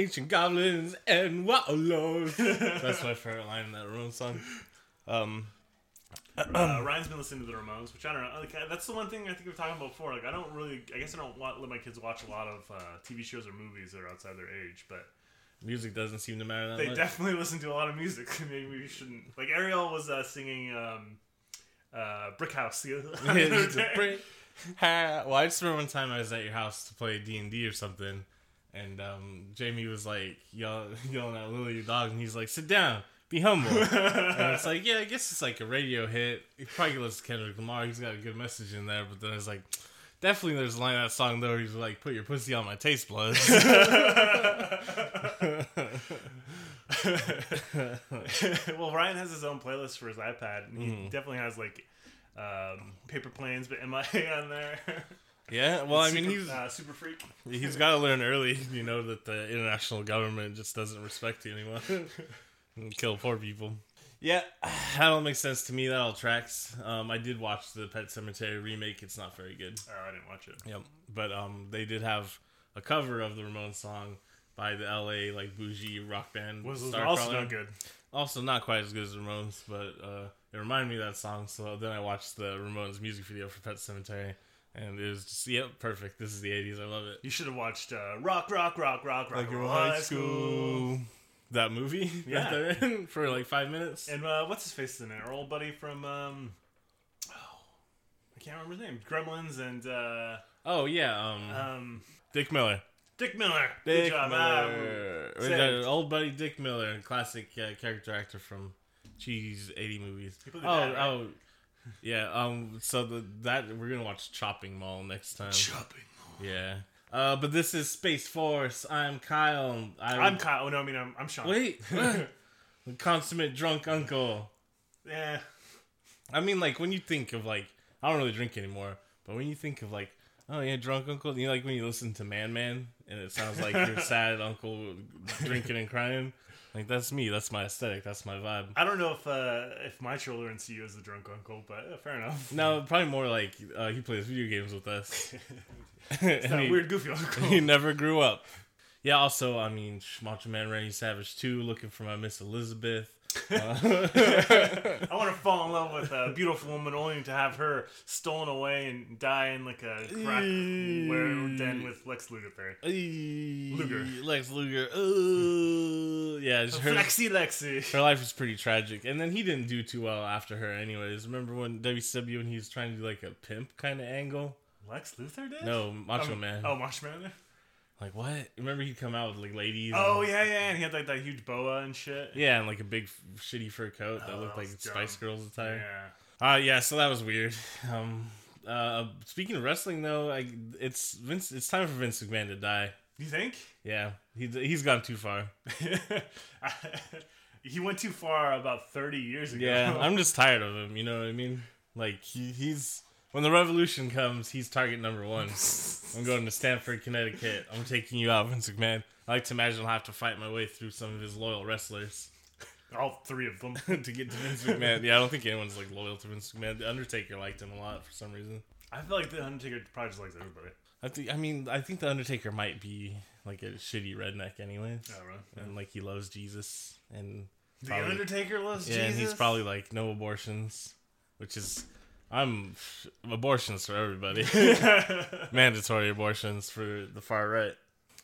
ancient goblins and wallows. That's my favorite line in that Ramones song. Um, uh, Ryan's been listening to the Ramones, which I don't know. Like, that's the one thing I think we've talked about before. Like, I don't really. I guess I don't want let my kids watch a lot of uh, TV shows or movies that are outside their age, but music doesn't seem to matter that they much. definitely listen to a lot of music. Maybe we shouldn't. Like Ariel was uh, singing um, uh, "Brick House" the other It's a day. brick well, I just remember one time I was at your house to play D and D or something, and um, Jamie was like yell- yelling at Lily, your dog, and he's like, "Sit down, be humble." and it's like, yeah, I guess it's like a radio hit. You probably could listen to Kendrick Lamar. He's got a good message in there, but then it's like. Definitely, there's a line in that song though. Where he's like, "Put your pussy on my taste buds." well, Ryan has his own playlist for his iPad, and he Mm-hmm. definitely has like um, Paper Planes, but MIA on there. Yeah, well, I mean, Super- he's uh, super freak. He's got to learn early, you know, that the international government just doesn't respect you anymore. and kill poor people. Yeah, that all makes sense to me. That all tracks. Um, I did watch the Pet Sematary remake. It's not very good. Oh, I didn't watch it. Yep. But um, they did have a cover of the Ramones song by the LA like bougie rock band. Was also no good. Also not quite as good as Ramones, but uh, it reminded me of that song. So then I watched the Ramones music video for Pet Sematary, and it was just yep, perfect. This is the '80s. I love it. You should have watched uh, Rock, Rock, Rock, Rock, Rock, like your high school. That movie, Yeah. that in for like five minutes. And uh, what's his face in it? Our old buddy from um, oh, I can't remember his name. Gremlins and uh, oh yeah, um, um, Dick Miller. Dick Miller. Dick Good job. Miller, Um, old buddy Dick Miller, classic uh, character actor from cheese eighty movies. He played Oh, dad, right? oh, yeah. Um, so the that we're gonna watch Chopping Mall next time. Chopping. Mall. Yeah. Uh, but this is Space Force. I'm Kyle. I, I'm Kyle. Oh, no, I mean, I'm, I'm Sean. wait. the consummate drunk uncle. Yeah. I mean, like when you think of like, I don't really drink anymore, but when you think of like, oh yeah, drunk uncle, you know, like when you listen to Man Man and it sounds like your sad uncle drinking and crying, like that's me. That's my aesthetic. That's my vibe. I don't know if uh, if my children see you as a drunk uncle, but uh, fair enough. No, probably more like uh, he plays video games with us. It's that he, weird goofy uncle. he never grew up. Yeah. Also, I mean, Macho Man Randy Savage too, looking for my Miss Elizabeth. I want to fall in love with a beautiful woman only to have her stolen away and die in like a crack where den with Lex Luger. Luger. Lex Luger. Uh, yeah, her, Flexi Lexi. her life is pretty tragic. And then he didn't do too well after her, anyways. Remember when WCW when he was trying to do like a pimp kind of angle? Lex Luthor did? No, Macho Um, Man. Oh, Macho Man. Like what? Remember he'd come out with like ladies. Oh and, yeah, yeah, and he had like that huge boa and shit. yeah, and like a big shitty fur coat that Oh, looked that like was Spice. Girls attire. Yeah. Uh yeah, so that was weird. Um, uh, speaking of wrestling though, I, it's Vince. It's time for Vince McMahon to die. You think? Yeah, he he's gone too far. he went too far about 30 years ago. Yeah, I'm just tired of him. You know what I mean? Like he, he's when the revolution comes, he's target number one. I'm going to Stamford, Connecticut. I'm taking you out, Vince McMahon. I like to imagine I'll have to fight my way through some of his loyal wrestlers all three of them. to get to Vince McMahon. Yeah, I don't think anyone's like loyal to Vince McMahon. The Undertaker liked him a lot for some reason. I feel like the Undertaker probably just likes everybody. I think. I mean, I think the Undertaker might be like a shitty redneck, anyways, I oh, don't and like he loves Jesus and The Undertaker loves Yeah, Jesus. and he's probably like no abortions, which is I'm abortions for everybody. Mandatory abortions for the far right.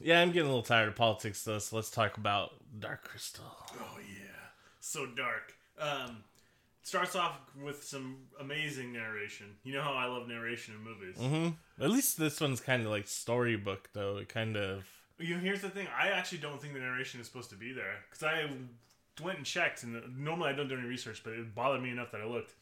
Yeah, I'm getting a little tired of politics though, so let's talk about Dark Crystal. Oh yeah, so dark. Um, starts off with some amazing narration. You know how I love narration in movies. Mm-hmm. At least this one's kind of like storybook though. It kind of You know, here's the thing. I actually don't think the narration is supposed to be there because I went and checked, and normally I don't do any research, but it bothered me enough that I looked.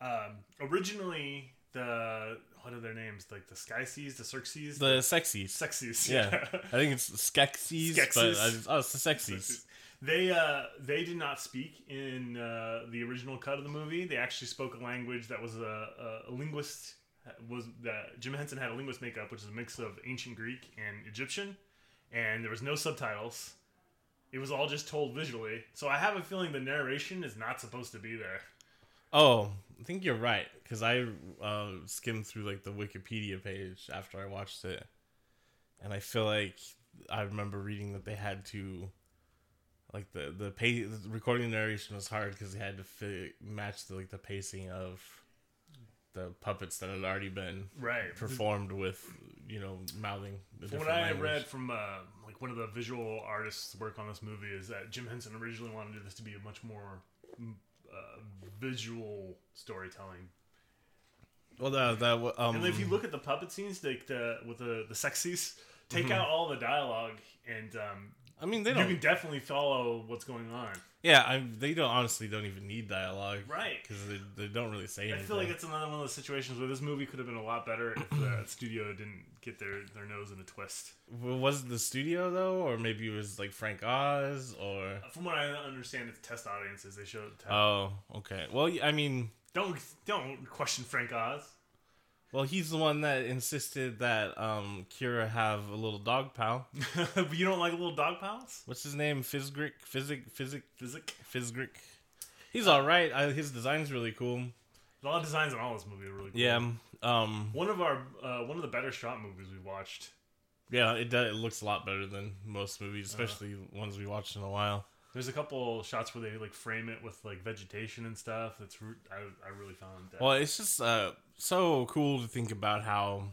Um, originally, the what are their names? Like the Sky Seas, the Circes, the sexies. Sexies. Yeah, I think it's Skeksis, but Skeksis. I just, oh, it's the sexies. They uh they did not speak in uh, the original cut of the movie. They actually spoke a language that was a, a, a linguist was that Jim Henson had a linguist makeup, which is a mix of ancient Greek and Egyptian, and there was no subtitles. It was all just told visually. So I have a feeling the narration is not supposed to be there. Oh, I think you're right because I uh, skimmed through like the Wikipedia page after I watched it, and I feel like I remember reading that they had to, like the the pay the recording narration was hard because they had to fit, match the like the pacing of the puppets that had already been Right. performed with you know mouthing. What I language. read from uh, like one of the visual artists work on this movie is that Jim Henson originally wanted this to be a much more uh, visual storytelling. well, that that um, And if you look at the puppet scenes, like the with the the sex scenes, take Mm-hmm. out all the dialogue, and um, I mean they don't. You can definitely follow what's going on. yeah, I, they don't honestly don't even need dialogue, Right. Because they, they don't really say I anything. I feel like it's another one of those situations where this movie could have been a lot better if uh, the studio didn't get their, their nose in a twist. Well, was it the studio though, or maybe it was like Frank Oz, or uh, From what I understand, it's test audiences. They showed. Test. oh, okay. Well, I mean, don't don't question Frank Oz. Well, he's the one that insisted that um Kira have a little dog pal. but you don't like little dog pals? What's his name? Fizgrick, Physic, Physic, Physic. Fizgrick. He's all right. I, his design's really cool. A lot of designs in all this movie are really cool. Yeah. Um. One of our uh, one of the better shot movies we watched. Yeah. It does. It looks a lot better than most movies, especially ones we watched in a while. There's a couple shots where they like frame it with like vegetation and stuff. That's I, I really found that Well, it's just uh so cool to think about how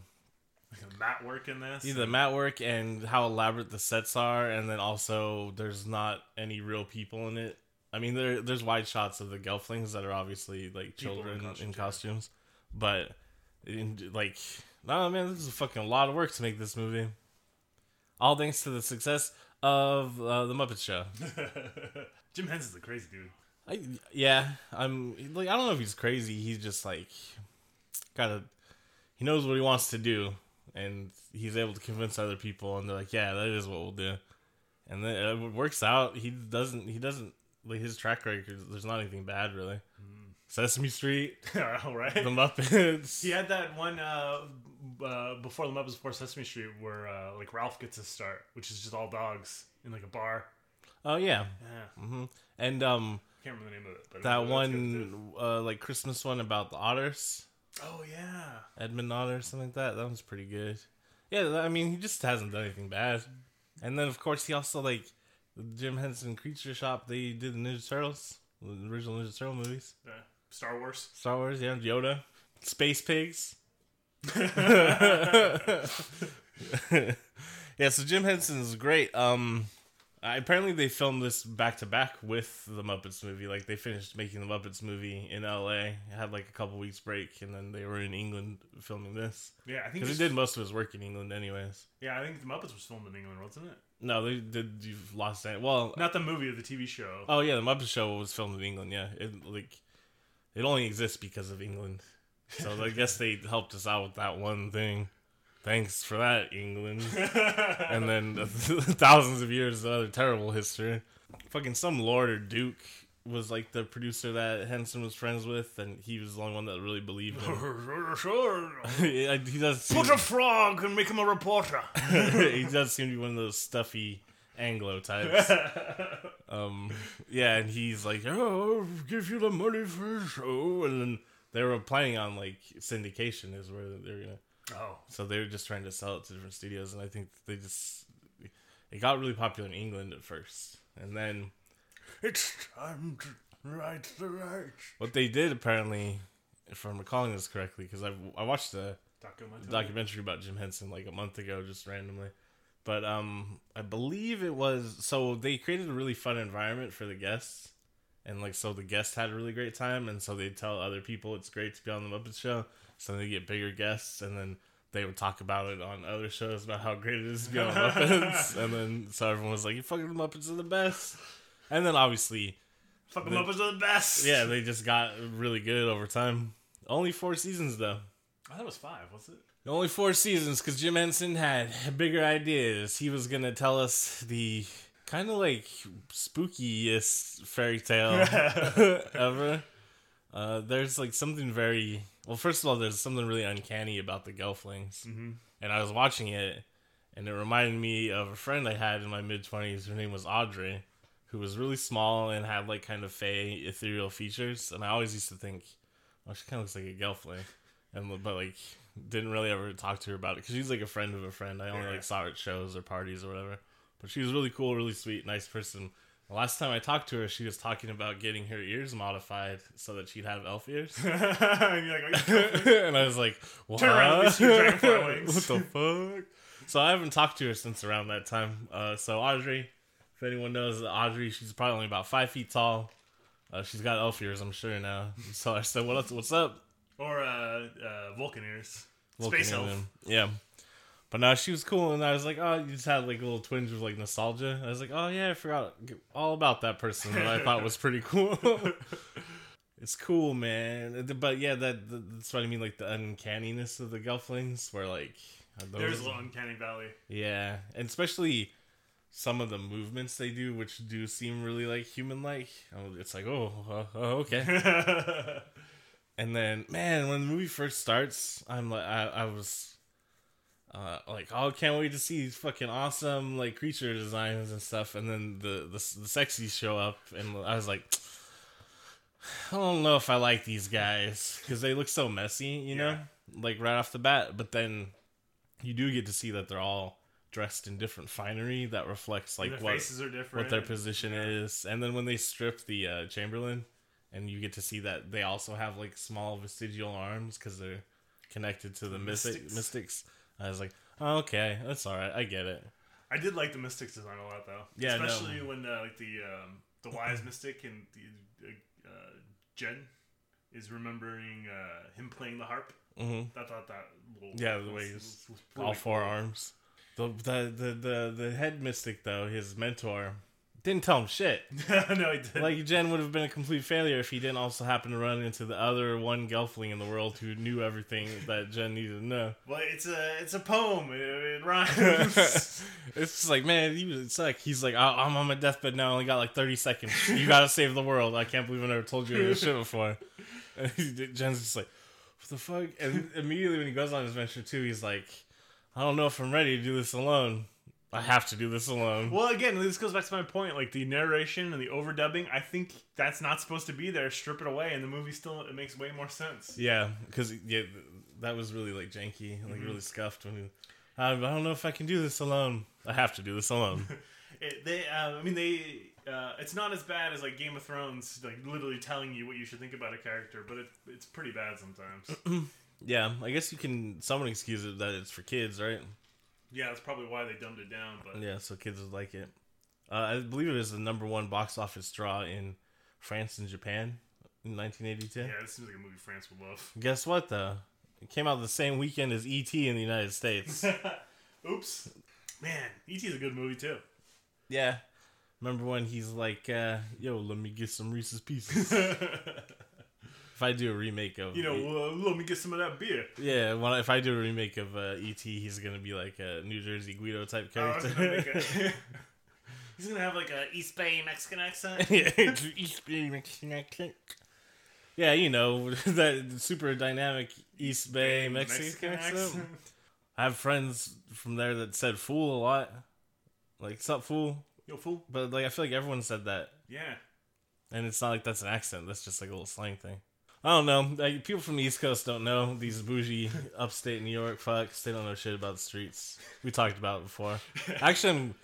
like, the matte work in this. either the matte work and how elaborate the sets are, and then also there's not any real people in it. I mean, there there's wide shots of the Gelflings that are obviously like People in children in costumes, but in, like, no man, this is a fucking lot of work to make this movie. All thanks to the success of uh, the Muppet Show. Jim Henson's a crazy dude. I yeah, I'm like I don't know if he's crazy. He's just like kind of he knows what he wants to do, and he's able to convince other people, and they're like, yeah, that is what we'll do, and then it works out. He doesn't he doesn't like his track record. There's not anything bad really. Sesame Street, All right. The Muppets. He had that one uh, uh, before the Muppets Before Sesame Street where uh, like Rowlf gets his start, which is just all dogs in like a bar. Oh yeah, Yeah, hmm and um I can't remember the name of it. But that that's good, too. one uh like Christmas one about the otters. Oh yeah. Edmund Otter, or something like that. That one's pretty good. Yeah, I mean, he just hasn't done anything bad. And then, of course, he also like the Jim Henson Creature Shop. They did the Ninja Turtles, the original Ninja Turtle movies. Yeah. Star Wars. Star Wars, yeah, Yoda, Space Pigs. yeah, so Jim Henson is great. Um, uh, apparently they filmed this back to back with the Muppets movie. Like they finished making the Muppets movie in L.A. had like a couple weeks break, and then they were in England filming this Yeah, I think because he did most of his work in England, anyways. Yeah, I think the Muppets was filmed in England, wasn't it? No, they did. You've lost that. Well, Not the movie, the TV show. oh yeah, the Muppet Show was filmed in England. Yeah, it like it only exists because of England. So I guess they helped us out with that one thing. Thanks for that, England. and then thousands of years of other terrible history. Fucking some lord or duke was like the producer that Henson was friends with, and he was the only one that really believed him. sure. he does. Put a frog and make him a reporter. he does seem to be one of those stuffy Anglo types. um, yeah, and he's like, "Oh, I'll give you the money for a show," and then they were planning on like syndication is where they're gonna. Oh, So they were just trying to sell it to different studios, and I think they just it got really popular in England at first, and then it's time to right the right. what they did apparently, if I'm recalling this correctly, because I I watched the Documentary. documentary about Jim Henson like a month ago, just randomly. But um, I believe it was so they created a really fun environment for the guests, and like so the guests had a really great time, and so they tell other people it's great to be on the Muppet Show, so they get bigger guests, and then they would talk about it on other shows about how great it is to be on the Muppets, and then so everyone was like, "You fucking Muppets are the best," and then obviously, Fuck 'em Muppets are the best. yeah, they just got really good over time. Only four seasons though. I thought it was five. Was it? Only four seasons because Jim Henson had bigger ideas. He was gonna tell us the kind of like spookiest fairy tale ever. Uh, there's like something very well. First of all, there's something really uncanny about the Gelflings, Mm-hmm. and I was watching it, and it reminded me of a friend I had in my mid twenties. Her name was Audrey, who was really small and had like kind of fey ethereal features, and I always used to think oh, she kind of looks like a gelfling, and but like didn't really ever talk to her about it because she's like a friend of a friend. I only Yeah. like saw her at shows or parties or whatever. But she was really cool, really sweet, nice person. The last time I talked to her, she was talking about getting her ears modified so that she'd have elf ears. and you're like, and I was like, what? Turn around, let me see your dragonfly wings. what the fuck? So I haven't talked to her since around that time. Uh, so Audrey, if anyone knows Audrey, she's probably only about five feet tall. Uh, she's got elf ears, I'm sure now. So I said, "What else? What's up?" or uh, uh, Vulcan ears. Vulcan Space elf. Yeah. But now she was cool, and I was like, oh, you just had like a little twinge of like nostalgia. I was like, oh yeah, I forgot all about that person that I thought was pretty cool. it's cool, man. But yeah, that that's what I mean, like the uncanniness of the Gelflings, where like those- There's a little uncanny valley. yeah, and especially some of the movements they do, which do seem really like human-like. Oh, It's like, oh, uh, okay. And then, man, when the movie first starts, I'm like, I, I was uh, like, oh, can't wait to see these fucking awesome like creature designs and stuff. And then the the, the sexies show up, and I was like, I don't know if I like these guys because they look so messy, you know, like right off the bat. But then you do get to see that they're all dressed in different finery that reflects like what faces are different. what their position is. And then when they strip the uh, Chamberlain, and you get to see that they also have like small vestigial arms because they're connected to the mystic, Mystics. I was like, oh, okay, that's all right. I get it. I did like the Mystics design a lot though. Yeah, no. especially when uh, like the um, the wise mystic and the uh, uh, Jen is remembering uh, him playing the harp. hmm I thought that little Yeah, the way he's All really four cool. arms. The, the the the the head mystic though, his mentor, didn't tell him shit. no, he didn't. Like Jen would have been a complete failure if he didn't also happen to run into the other one Gelfling in the world who knew everything that Jen needed to know. well, it's a it's a poem. It, it rhymes. it's just like, man, he was, like he's like, I- I'm on my deathbed now. I only got like 30 seconds. You gotta save the world. I can't believe I never told you this shit before. And he- Jen's just like, what the fuck? And immediately when he goes on his venture too, he's like, I don't know if I'm ready to do this alone. I have to do this alone. well, again, this goes back to my point. Like the narration and the overdubbing, I think that's not supposed to be there. Strip it away, and the movie still it makes way more sense. Yeah, because yeah, that was really like janky, like Mm-hmm. really scuffed. When he, I, I don't know if I can do this alone. I have to do this alone. It, they, uh, I mean, they. Uh, it's not as bad as like Game of Thrones, like literally telling you what you should think about a character, but it, it's pretty bad sometimes. yeah, I guess you can someone excuse it that it's for kids, right? Yeah, that's probably why they dumbed it down. But Yeah, so kids would like it. Uh, I believe it is the number one box office draw in France and Japan in 1982. yeah, this seems like a movie France would love. Guess what though? It came out the same weekend as E.T. in the United States. Oops, man, ET is a good movie too. yeah. Remember when he's like, uh, "Yo, let me get some Reese's Pieces." if I do a remake of, You know, uh, let me get some of that beer. yeah, well, if I do a remake of uh, E.T., he's gonna be like a New Jersey Guido type Oh, character. gonna He's gonna have like a East Bay Mexican accent. yeah, East Bay Mexican accent. Yeah, you know that super dynamic East Bay Mexican, accent. I have friends from there that said "fool" a lot, like "sup fool," Yo, fool. but like I feel like everyone said that, Yeah. and it's not like that's an accent. That's just like a little slang thing. I don't know. Like, people from the East Coast don't know these bougie upstate New York fucks. They don't know shit about the streets. We talked about it before. Actually,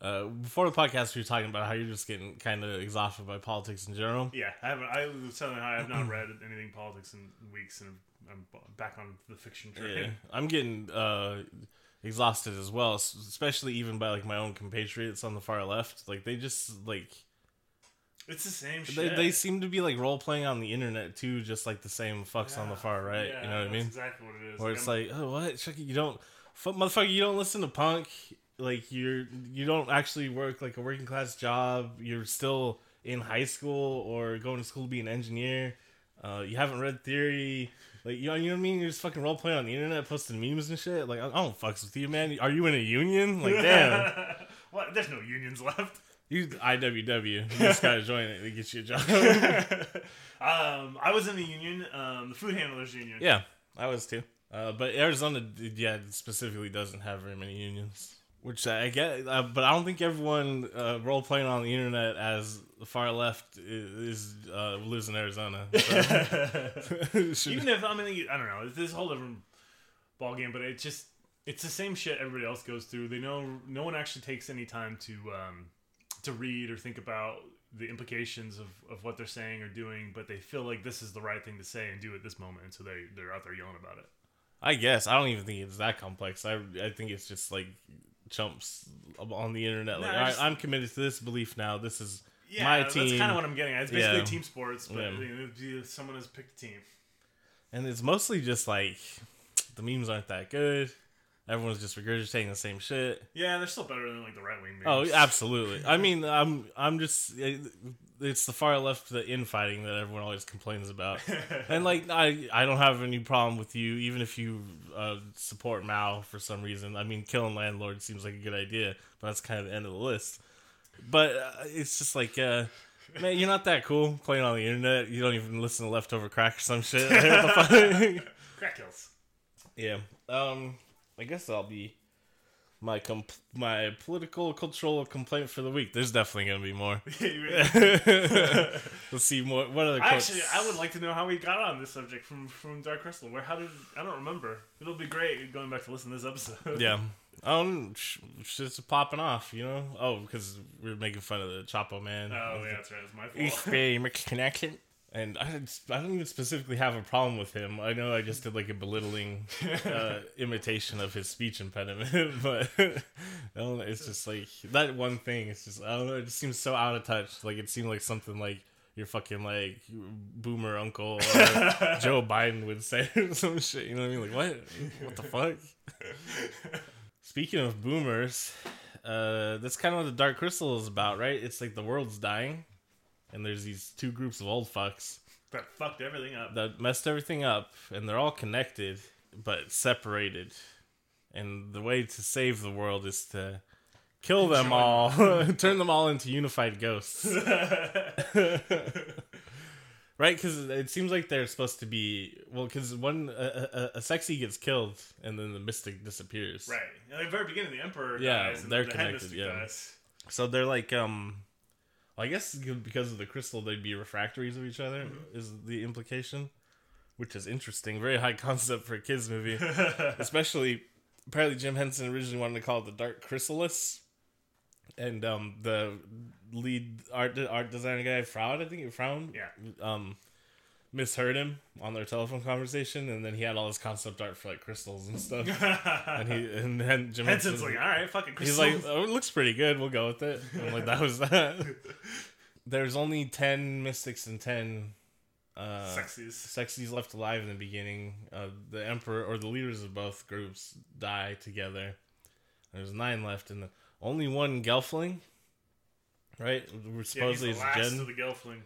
uh, before the podcast, we were talking about how you're just getting kind of exhausted by politics in general. Yeah, I haven't. I was telling you I have not read anything politics in weeks, and I'm back on the fiction train. Yeah, I'm getting uh, exhausted as well, especially even by like my own compatriots on the far left. Like they just like It's the same they, shit. they seem to be like role playing on the internet too, just like the same fucks on the far right. yeah, you know what I mean? Exactly what it is. Where it's I'm- like, oh what, Chucky, you don't, fu- motherfucker, you don't listen to punk. Like you're you don't actually work like a working class job. You're still in high school or going to school to be an engineer. Uh, you haven't read theory. Like you know, you know what I mean? You're just fucking role playing on the internet, posting memes and shit. Like I, I don't fucks with you, man. Are you in a union? Like damn, what? There's no unions left. You IWW. You just gotta join it to get you a job. um, I was in the union, um, the food handlers union. yeah, I was too. Uh, but Arizona, yeah, specifically doesn't have very many unions. Which I get, uh, but I don't think everyone uh, role playing on the internet as the far left is, is uh, lives in Arizona. So. Even if I mean, I don't know, it's this whole different ball game, but it's just it's the same shit everybody else goes through. They know no one actually takes any time to um, to read or think about the implications of, of what they're saying or doing, but they feel like this is the right thing to say and do at this moment, and so they they're out there yelling about it. I guess I don't even think it's that complex. I I think it's just like chumps on the internet. Like, No, I all right, just- I'm committed to this belief now. This is Yeah, my that's kind of what I'm getting at. It's basically Yeah. team sports, but Yeah. you know, someone has picked a team. and it's mostly just like the memes aren't that good. Everyone's just regurgitating the same shit. Yeah, they're still better than like the right wing. Oh, absolutely. I mean, I'm I'm just it's the far left, the infighting that everyone always complains about. And like, I I don't have any problem with you, even if you uh, support Mao for some reason. I mean, killing landlords seems like a good idea, but that's kind of the end of the list. But uh, it's just like, uh, man, you're not that cool playing on the internet. You don't even listen to leftover crack or some shit. Like, what the fuck? Crack kills. Yeah. Um. I guess I'll be my comp- my political cultural complaint for the week. There's definitely gonna be more. Let's see more. What other quotes? Actually, I would like to know how we got on this subject from from Dark Crystal. Where how did I don't remember. It'll be great going back to listen to this episode. Yeah. Um, sh- shit's popping off, you know. Oh, because we are making fun of the Chapo man. Oh yeah, that's right. It's my East fault. Bay mixed connection. And I, I don't even specifically have a problem with him. I know I just did like a belittling uh, imitation of his speech impediment, but I don't know, it's just like that one thing. It's just I don't know. It just seems so out of touch. Like it seemed like something like your fucking like boomer uncle or Joe Biden would say or some shit. You know what I mean? Like what? What the fuck? Speaking of boomers, uh, that's kind of what the Dark Crystal is about, right? It's like the world's dying, and there's these two groups of old fucks that fucked everything up. that messed everything up, and they're all connected but separated. And the way to save the world is to kill them Join all, turn them all into unified ghosts. right? Because it seems like they're supposed to be well. Because one a, a, a sexy gets killed, and then the mystic disappears. Right. At the very beginning, the Emperor Yeah, dies. And they're the connected, yeah. Dies. So they're like, um, I guess because of the crystal, they'd be refractories of each other. Is the implication, which is interesting. Very high concept for a kids movie, especially. Apparently, Jim Henson originally wanted to call it the Dark Chrysalis, and um, the lead art art designer guy, Froud, I think, Frown, Yeah. um, misheard him on their telephone conversation, and then he had all this concept art for like crystals and stuff. and he and then Jim Henson's Henson, like, all right, fucking crystals." He's like, oh, it looks pretty good. We'll go with it. I'm like, that was that. There's only 10 mystics and 10 uh, sexies. sexies left alive in the beginning. Uh, the emperor or the leaders of both groups die together. There's nine left, and the, only one Gelfling, right? We're Yeah, he's supposedly the last Jen, of the Gelfling.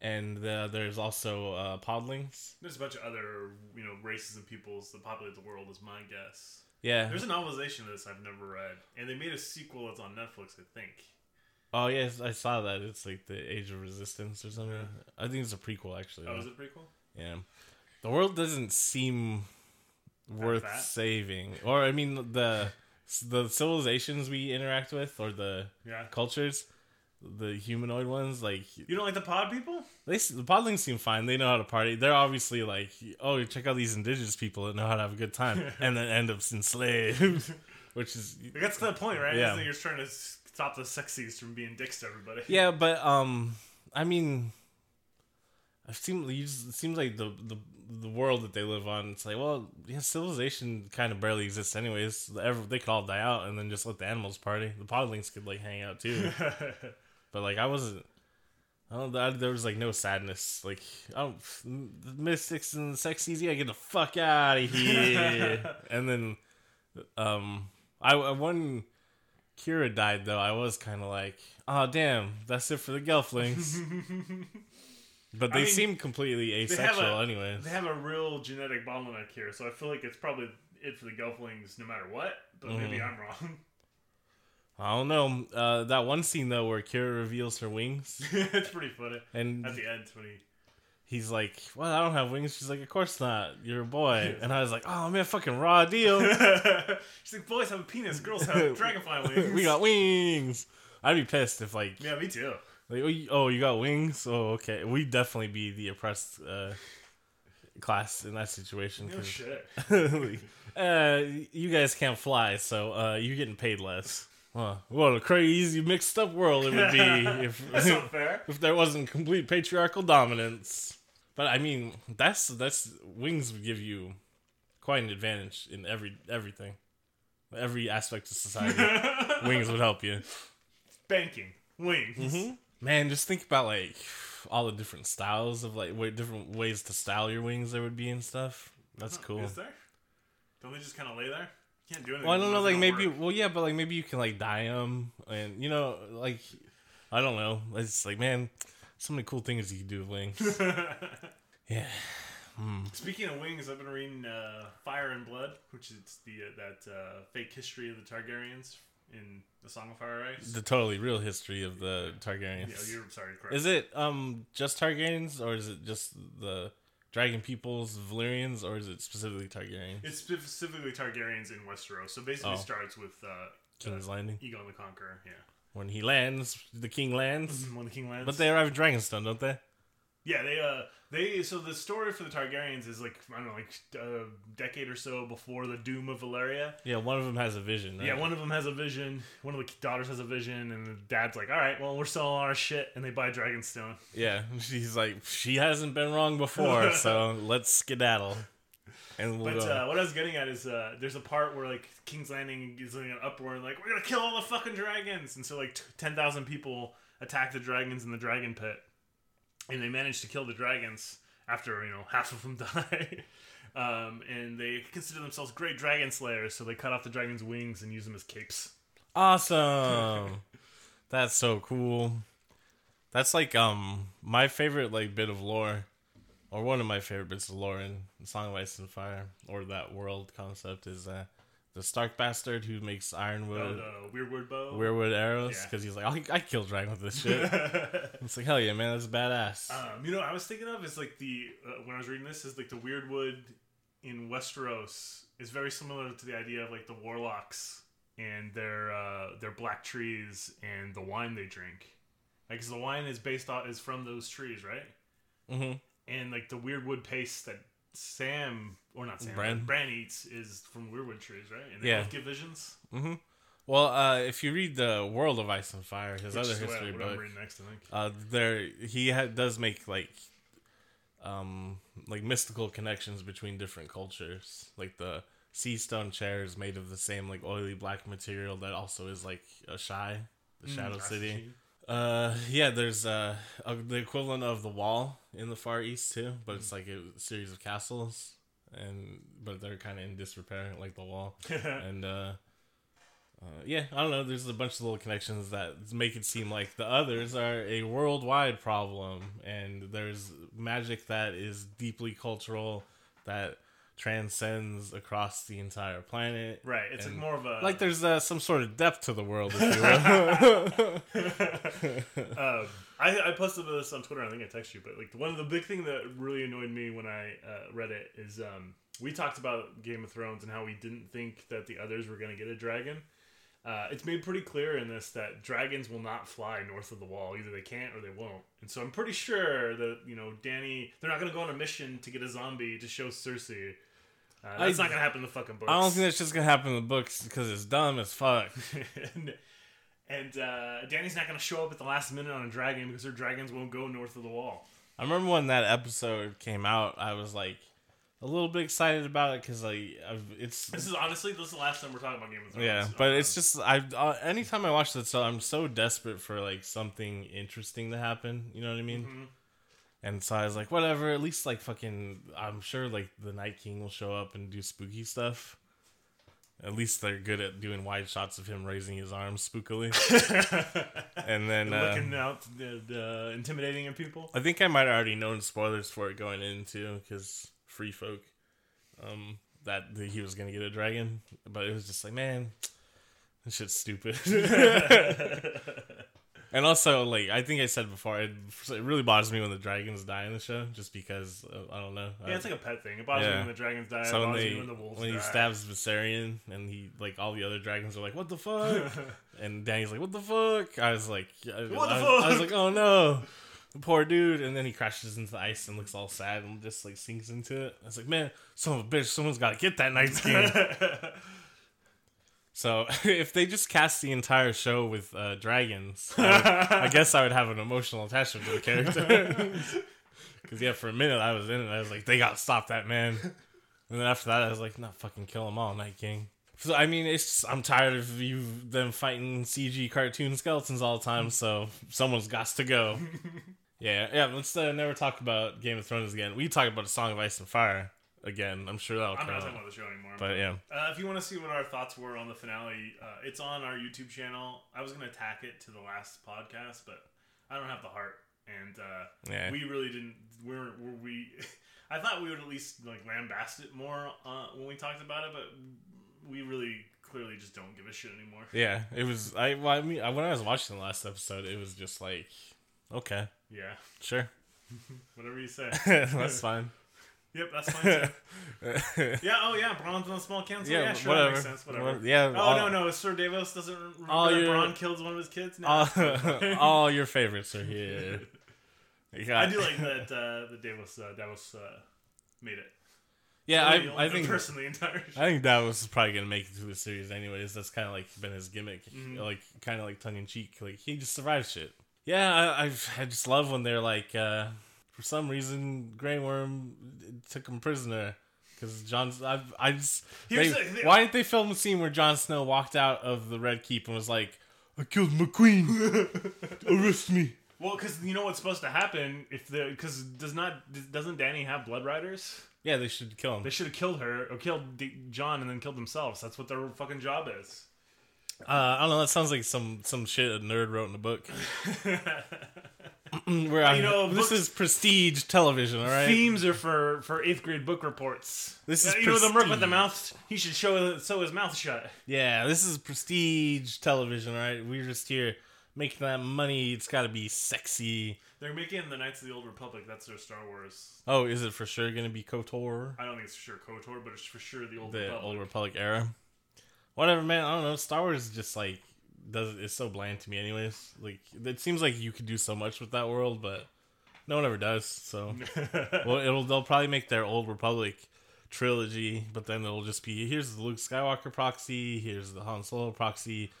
And uh, there's also uh, Podlings. There's a bunch of other, you know, races and peoples that populate the world, is my guess. Yeah. There's a novelization of this I've never read, and they made a sequel that's on Netflix, I think. Oh yes, I saw that. It's like the Age of Resistance or something. I think it's a prequel actually. Oh, though. is it pretty cool? Yeah. The world doesn't seem worth saving. Or I mean the the civilizations we interact with or the Yeah. cultures, the humanoid ones like You don't like the pod people? they the podlings seem fine. They know how to party. They're obviously like, "Oh, check out these indigenous people that know how to have a good time." and then end up enslaved, which is that's the point, right? Yeah. You're trying to stop the sexies from being dicks to everybody. Yeah, but um, I mean, it seems it seems like the the the world that they live on. It's like, well, yeah, civilization kind of barely exists anyways. They could all die out and then just let the animals party. The podlings could like hang out too. but like, I wasn't. I don't. I, there was like no sadness. Like, oh, the mystics and the sexies, yeah, get the fuck out of here. and then, um, I I- when Kira died though, I was kind of like, oh damn, that's it for the Gelflings. but they I mean, seem completely asexual, a- anyways. they have a real genetic bottleneck here, so I feel like it's probably it for the Gelflings no matter what. But maybe Mhm. I'm wrong. I don't know. Uh, that one scene though, where Kira reveals her wings, it's pretty funny and at the end when he he's like, "Well, I don't have wings." She's like, "Of course not. You're a boy." And I was like, "Oh man, fucking raw deal. She's like, boys have a penis, girls have dragonfly wings. we got wings." I'd be pissed if like, Yeah, me too. like, oh, you- oh, got wings. Oh, okay. We'd definitely be the oppressed uh, class in that situation. No 'cause- shit. like, uh, you guys can't fly, so uh, you're getting paid less. Huh. What a crazy mixed up world it would be if That's not fair. if there wasn't complete patriarchal dominance. But I mean, that's that's wings would give you quite an advantage in every everything, every aspect of society. wings would help you. Banking. Wings. Mm-hmm. Man, just think about like all the different styles of like way, different ways to style your wings there would be and stuff. That's cool. Is there? Don't they just kind of lay there? Can't do anything. Well, I don't know. Like maybe, don't well, yeah, but like maybe you can like dye them, and you know, like I don't know. It's like man, so many cool things you can do with wings. work. yeah. Speaking of wings, I've been reading uh, Fire and Blood, which is the uh, that uh, fake history of the Targaryens in the Song of Fire and Ice. The totally real history of the yeah, Targaryens. you're sorry, correct. is it um just Targaryens or is it just the Dragon Peoples, Valyrians, or is it specifically Targaryens? It's specifically Targaryens in Westeros. So basically, Oh. starts with uh, King's uh, Landing. Aegon the Conqueror. Yeah, When he lands, the king lands. when the king lands. But they arrive at Dragonstone, don't they? Yeah, they uh they so the story for the Targaryens is like I don't know like a decade or so before the doom of Valyria. Yeah, one of them has a vision. Right? Yeah, one of them has a vision. One of the daughters has a vision, and the dad's like, "All right, well, we're selling our shit," and they buy Dragonstone. Yeah, she's like, she hasn't been wrong before, so let's skedaddle. And we'll But uh, what I was getting at is uh, there's a part where like King's Landing is in an uproar, and like we're gonna kill all the fucking dragons, and so like t- ten thousand people attack the dragons in the dragon pit, and they manage to kill the dragons after you know half of them die. Um, and they consider themselves great dragon slayers, so they cut off the dragon's wings and use them as capes. awesome. That's so cool. That's like um my favorite like bit of lore, or one of my favorite bits of lore in Song of Ice and Fire, or that world concept is uh the Stark bastard who makes Oh, ironwood the Weirdwood bow. arrows Yeah. because he's like I I kill dragon with this shit. it's like hell yeah, man, that's badass. Um, you know, what I was thinking of is like the uh, when I was reading this is like the Weirdwood in Westeros is very similar to the idea of like the warlocks and their uh, their black trees and the wine they drink. Like, 'cause the wine is based off is from those trees, right? hmm And like the Weirdwood paste that Sam or not Sam, Bran. Bran, eats is from Weirwood trees, right? And they Yeah. both give visions. hmm Well, uh, if you read the World of Ice and Fire, his Which other is history book, next, uh, there he ha- does make like, um, like mystical connections between different cultures. Like the sea stone chair is made of the same like oily black material that also is like Asshai, the Shadow Mm, City. Uh, yeah, there's uh, uh the equivalent of the wall in the Far East too, but it's like a series of castles, and but they're kind of in disrepair, like the wall and uh, uh, yeah, I don't know. There's a bunch of little connections that make it seem like the others are a worldwide problem, and there's magic that is deeply cultural that transcends across the entire planet. right. It's more of a Like there's uh, some sort of depth to the world, if you will. um, I, I posted this on Twitter. I think I texted you, but like one of the big thing that really annoyed me when I uh, read it is um, we talked about Game of Thrones and how we didn't think that the others were going to get a dragon. Uh, it's made pretty clear in this that dragons will not fly north of the wall. Either they can't or they won't. And so I'm pretty sure that you know Dany, they're not going to go on a mission to get a zombie to show Cersei. Uh, that's I- not going to happen in the fucking books. I don't think that's just gonna happen in the books because it's dumb as fuck. and and uh, Dany's not going to show up at the last minute on a dragon because her dragons won't go north of the wall. I remember when that episode came out, I was like a little bit excited about it because like I've, it's This is honestly this is the last time we're talking about Game of Thrones. yeah, but it's just I uh, anytime I watch that, so I'm so desperate for like something interesting to happen. You know what I mean? Mhm. And so I was like, whatever. At least like fucking, I'm sure like the Night King will show up and do spooky stuff. At least they're good at doing wide shots of him raising his arms spookily. and then uh, looking out, uh, intimidating at people. I think I might have already known spoilers for it going into because free folk, um, that that he was gonna get a dragon, but it was just like, man, this shit's stupid. And also, like I think I said before, it, it really bothers me when the dragons die in the show, just because uh, I don't know. Yeah, it's like a pet thing. It bothers Yeah. me when the dragons die. so it when they me when the when he stabs Viserion and he like all the other dragons are like, "What the fuck?" and Dany's like, "What the fuck?" I was like, I, What the I, I was like, "Oh no." The poor dude, and then he crashes into the ice and looks all sad and just like sinks into it. I was like, man, son of a bitch, someone's got to get that Night King. So if they just cast the entire show with uh, dragons, I, would- I guess I would have an emotional attachment to the character. Because yeah, for a minute I was in it. I was like, they got to stop that man. And then after that, I was like, not fucking kill them all, Night King. So I mean, it's I'm tired of you them fighting CG cartoon skeletons all the time. So someone's got to go. Yeah, yeah. Let's uh, never talk about Game of Thrones again. We talk about a Song of Ice and Fire again. I'm sure that'll I'm come not out. talking about the show anymore. But yeah, Uh, if you want to see what our thoughts were on the finale, uh, it's on our YouTube channel. I was going to tack it to the last podcast, but I don't have the heart, and uh, yeah. we really didn't. We're, were we? I thought we would at least like lambast it more uh, when we talked about it, but we really clearly just don't give a shit anymore. Yeah, it was. I, well, I mean, when I was watching the last episode, it was just like, okay, Yeah, sure, whatever you say. that's fine. Yep, that's fine too. Yeah. Oh yeah, Bronn's on the small council. Yeah, Yeah, sure, whatever. that makes sense. Whatever. What- yeah, Oh all- no, no, Sir Davos doesn't remember All that your- Bronn kills one of his kids. No, all, all your favorites are here. Yeah, I do like that uh, the Davos uh, Davos uh, made it. Yeah, I, I think person the entire show. I think that was probably gonna make it through the series anyways. That's kind of like been his gimmick, Mhm. like kind of like tongue in cheek. Like he just survives shit. Yeah, I, I I just love when they're like, uh, for some reason, Grey Worm took him prisoner because Jon's. I I just they- the- the- why didn't they film a scene where Jon Snow walked out of the Red Keep and was like, "I killed my queen, arrest me." Well, because you know what's supposed to happen if the because does not doesn't Dany have blood riders? Yeah, they should kill him. They should have killed her or killed D- Jon and then killed themselves. That's what their fucking job is. Uh, I don't know. That sounds like some some shit a nerd wrote in a book. Where I, You know, this is prestige television, all right? Themes are for for eighth grade book reports. This is you know the merc with the mouth. He should show so his mouth shut. Yeah, this is prestige television, all right? We're just here making that money. It's got to be sexy. They're making the Knights of the Old Republic. That's their Star Wars. Oh, is it for sure gonna be Kotor? I don't think it's for sure Kotor, but it's for sure the Old The Republic. Old Republic era. Whatever, man. I don't know. Star Wars is just like does it's so bland to me, anyways. Like it seems like you could do so much with that world, but no one ever does. So. well, it'll they'll probably make their old Republic trilogy, but then it'll just be here's the Luke Skywalker proxy, here's the Han Solo proxy,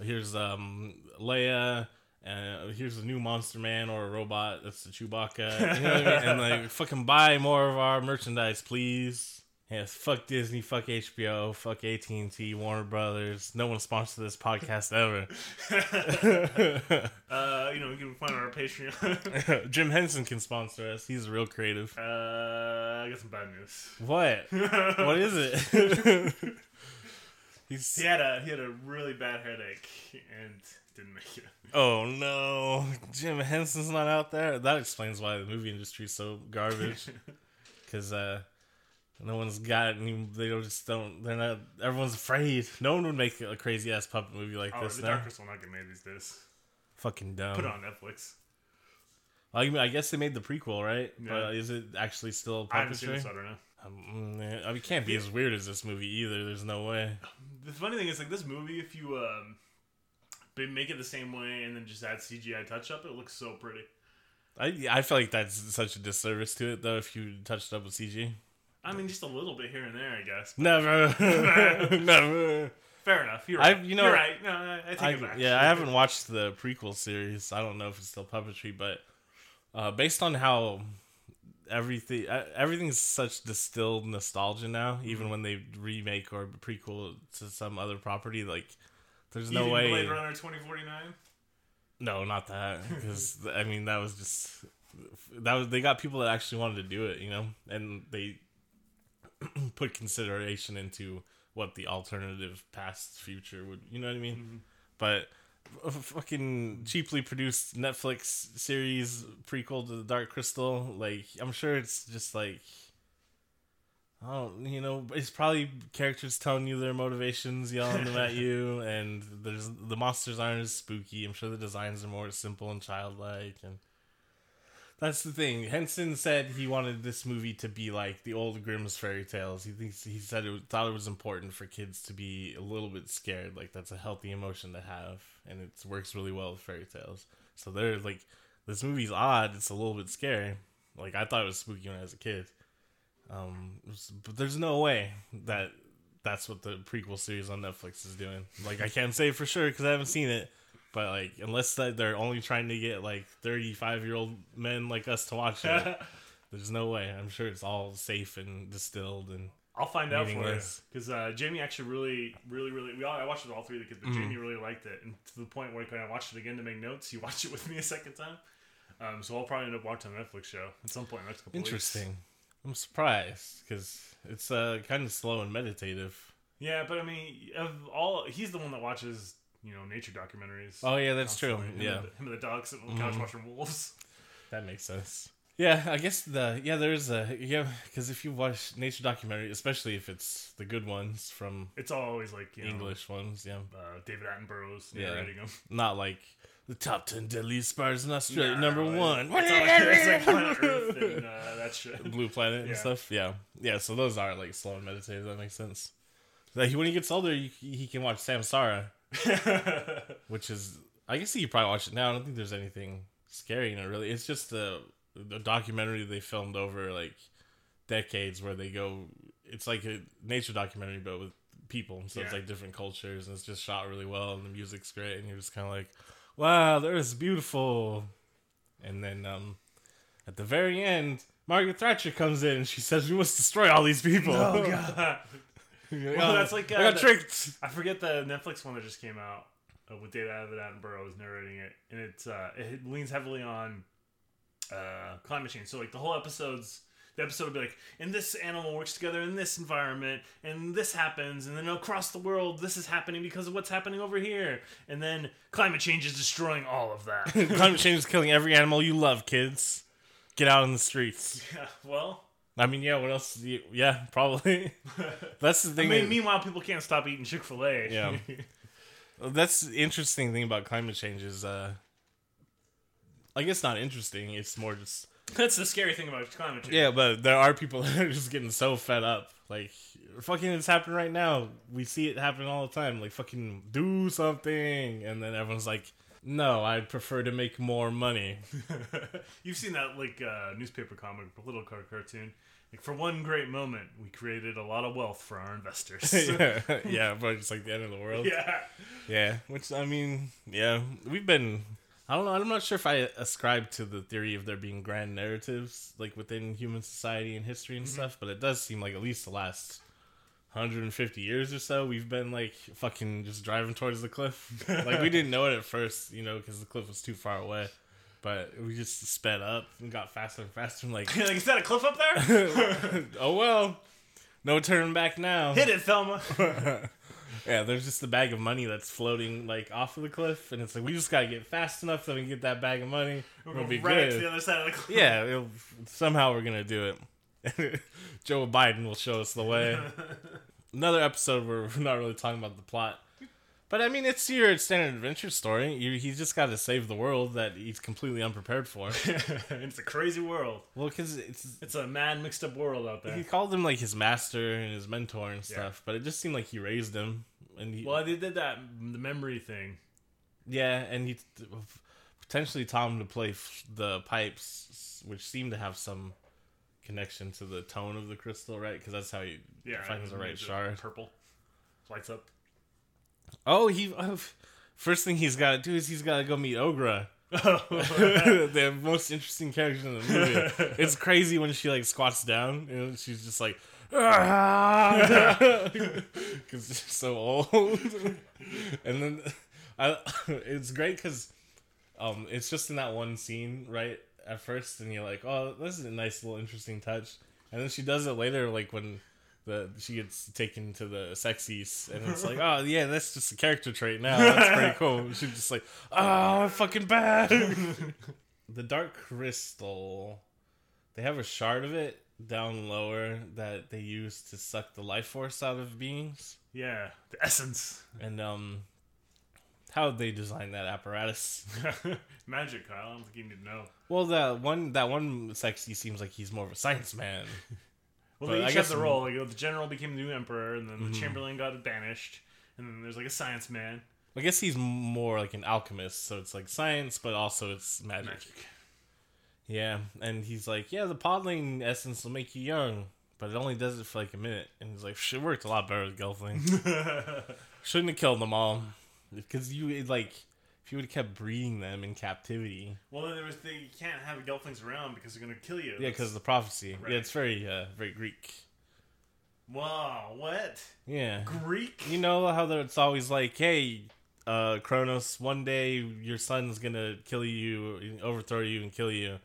here's um Leia, and here's a new Monster Man or a robot. That's the Chewbacca. You know I mean? And like fucking buy more of our merchandise, please. Yes, fuck Disney, fuck HBO, fuck AT and T, Warner Brothers. No one sponsored this podcast ever. uh, you know, you can find on our Patreon. Jim Henson can sponsor us. He's real creative. uh, I got some bad news. What? what is it? He's He had a he had a really bad headache and didn't make it. oh no, Jim Henson's not out there. That explains why the movie industry is so garbage. Because uh, no one's got any. They don't just don't. They're not. Everyone's afraid. No one would make a crazy ass puppet movie like Oh, this. the now. Dark Crystal not get made these days. Fucking dumb. Put it on Netflix. I, mean, I guess they made the prequel, right? Yeah. But is it actually still I haven't seen it, puppetry? I don't know. Um, mm, I mean, it can't be as weird as this movie either. There's no way. The funny thing is, like this movie, if you um, make it the same way and then just add CGI touch up, it looks so pretty. I I feel like that's such a disservice to it though. If you touched up with CG, I mean, just a little bit here and there, I guess. never, never. Fair enough. You're right. I've- you know- You're right. No, I, I take I, it back. yeah, I haven't watched the prequel series. I don't know if it's still puppetry, but uh, based on how everything uh, everything's such distilled nostalgia now, even when they remake or prequel to some other property, like there's no way. Blade Runner 2049. No, not that. Because I mean, that was just that was they got people that actually wanted to do it, you know, and they put consideration into what the alternative past future would, you know what I mean? Mm-hmm. But a fucking cheaply produced Netflix series prequel to the Dark Crystal, like I'm sure it's just like Oh, you know, it's probably characters telling you their motivations, yelling them at you, and there's the monsters aren't as spooky. I'm sure the designs are more simple and childlike, and that's the thing. Henson said he wanted this movie to be like the old Grimm's fairy tales. He thinks he said it thought it was important for kids to be a little bit scared. Like that's a healthy emotion to have, and it works really well with fairy tales. So they're like, this movie's odd. It's a little bit scary. Like I thought it was spooky when I was a kid. Um, but there's no way that that's what the prequel series on Netflix is doing. Like I can't say for sure because I haven't seen it. But like, unless that they're only trying to get like thirty-five year old men like us to watch it, there's no way. I'm sure it's all safe and distilled and. I'll find out for you because uh, Jamie actually really, really, really. We all, I watched it with all three of the kids, but Mm-hmm. Jamie really liked it, and to the point where when I watched it again to make notes, he watched it with me a second time. Um, so I'll probably end up watching a Netflix show at some point in the next couple Weeks. Interesting. I'm surprised because it's uh, kind of slow and meditative. Yeah, but I mean, of all, he's the one that watches, you know, nature documentaries. Oh yeah, that's true. constantly. Him Yeah, Mm-hmm. and the, him and the dog sitting on the couch watching wolves. that makes sense. Yeah, I guess the yeah there's a yeah because if you watch nature documentary, especially if it's the good ones from It's always like you know, English ones, yeah, uh, David Attenborough's Yeah. narrating them. not like the top ten deadliest spiders in Australia, Nah, number like, one. It's, it's like Planet Earth and uh, that shit. Blue Planet and Yeah. stuff. Yeah, yeah. So those are like slow and meditative. That makes sense. Like when he gets older, you, he can watch Samsara, which is I guess you probably watch it now. I don't think there's anything scary in it really. It's just a, a documentary they filmed over like decades where they go. It's like a nature documentary, but with people. So it's like different cultures, and it's just shot really well, and the music's great, and you're just kind of like, wow, the Earth's beautiful. And then um, at the very end, Margaret Thatcher comes in and she says, "We must destroy all these people." oh god. Well, "Oh, that's like, I uh, got the- tricked. I forget the Netflix one that just came out uh, with David Attenborough was narrating it, and it's uh, it leans heavily on uh, climate change. So like the whole episodes, the episode will be like, and this animal works together in this environment, and this happens, and then across the world, this is happening because of what's happening over here, and then climate change is destroying all of that. Climate change is killing every animal you love, kids. Get out on the streets. yeah, well, I mean, yeah. What else? do you- Yeah, probably. That's the I thing. mean, that- meanwhile, people can't stop eating Chick Fil A. Yeah. That's the interesting thing about climate change is, uh, I guess not interesting. It's more just that's the scary thing about climate change. yeah. But there are people that are just getting so fed up. Like fucking, it's happening right now. We see it happen all the time. Like fucking do something, and then everyone's like, "No, I'd prefer to make more money." You've seen that like uh, newspaper comic, little car cartoon. Like for one great moment, we created a lot of wealth for our investors. yeah, yeah, but it's like the end of the world. yeah. Yeah, which I mean, yeah, we've been. I don't know. I'm not sure if I ascribe to the theory of there being grand narratives like within human society and history and stuff, but it does seem like at least the last 150 years or so, we've been like fucking just driving towards the cliff. like we didn't know it at first, you know, because the cliff was too far away, but we just sped up and got faster and faster. And like, like, is that a cliff up there? oh well, no turning back now. Hit it, Thelma. Yeah, there's just a bag of money that's floating like off of the cliff, and it's like we just gotta get fast enough so we can get that bag of money. We're going be right to the other side of the cliff. Yeah, it'll, somehow we're gonna do it. Joe Biden will show us the way. Another episode where we're not really talking about the plot, but I mean it's your standard adventure story. You, he's just got to save the world that he's completely unprepared for. it's a crazy world. well, because it's It's a mad, mixed up world out there. he called him like his master and his mentor and stuff, but it just seemed like he raised him. And he, Well, they did that the memory thing. Yeah, and he potentially taught him to play f- the pipes, which seem to have some connection to the tone of the crystal, right? Because that's how he Yeah, finds the right shard. Purple lights up. Oh, he uh, first thing he's got to do is he's got to go meet Aughra. the most interesting character in the movie. It's crazy when she like squats down and she's just like, because she's so old. and then I, it's great because um, it's just in that one scene, right? At first, and you're like, oh, this is a nice little interesting touch. And then she does it later, like when the she gets taken to the Skeksis, and it's like, oh yeah, that's just a character trait now. That's pretty cool. She's just like, oh, I'm fucking bad. the Dark Crystal, they have a shard of it, down lower that they use to suck the life force out of beings, Yeah, the essence. and um, how they designed that apparatus. Magic, Kyle. I don't think you need to know. Well, that one that one Skeksis seems like he's more of a science man. Well, But they I each guess- have the role. Like, the general became the new emperor, and then the mm-hmm. chamberlain got banished, and then there's like a science man. I guess he's more like an alchemist, so it's like science, but also it's magic. Magic. Yeah, and he's like, yeah, the podling essence will make you young, but it only does it for like a minute. And he's like, shit worked a lot better with Gelfling. Shouldn't have killed them all, because you like if you would have kept breeding them in captivity. well, then there was the, you can't have gelflings around because they're gonna kill you. Yeah, because the prophecy. Right. Yeah, it's very uh, very Greek. wow, what Yeah, Greek? you know how it's always like, hey. Uh, Kronos, one day your son's gonna kill you, overthrow you, and kill you.